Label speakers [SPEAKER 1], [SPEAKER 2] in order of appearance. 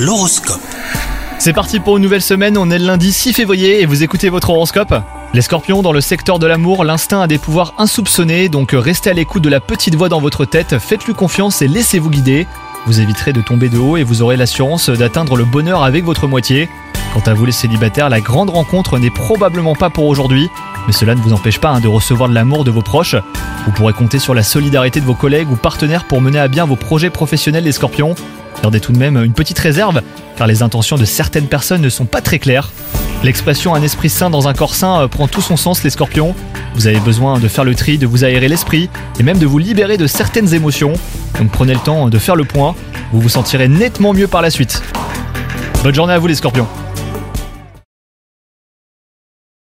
[SPEAKER 1] L'horoscope.
[SPEAKER 2] C'est parti pour une nouvelle semaine, on est le lundi 6 février et vous écoutez votre horoscope Les scorpions, dans le secteur de l'amour, l'instinct a des pouvoirs insoupçonnés, donc restez à l'écoute de la petite voix dans votre tête, faites-lui confiance et laissez-vous guider. Vous éviterez de tomber de haut et vous aurez l'assurance d'atteindre le bonheur avec votre moitié. Quant à vous les célibataires, la grande rencontre n'est probablement pas pour aujourd'hui, mais cela ne vous empêche pas hein, de recevoir de l'amour de vos proches. Vous pourrez compter sur la solidarité de vos collègues ou partenaires pour mener à bien vos projets professionnels les scorpions. Gardez tout de même une petite réserve, car les intentions de certaines personnes ne sont pas très claires. L'expression un esprit sain dans un corps sain euh, prend tout son sens les scorpions. Vous avez besoin de faire le tri, de vous aérer l'esprit et même de vous libérer de certaines émotions. Donc prenez le temps de faire le point, vous vous sentirez nettement mieux par la suite. Bonne journée à vous les scorpions